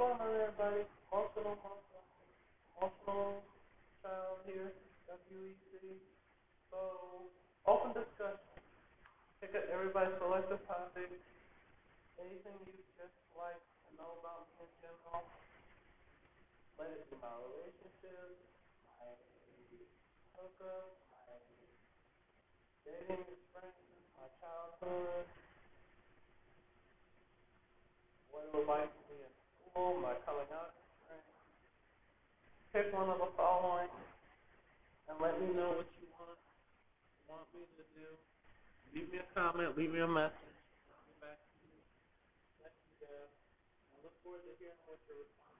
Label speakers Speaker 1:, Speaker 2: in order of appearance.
Speaker 1: going on, everybody? Emotional, emotional child here, WEC. So, open discussion. Pick up everybody select a topic. Anything you just like to know about me in general. Let it be my relationship, my hookup, my dating experiences, my childhood, what it was like to be in school, my coming out experience. Pick one of the following and let me know what you want want me to do. Leave me a comment, leave me a message. I'll get back to you. Thank you, Deb. I look forward to hearing what your response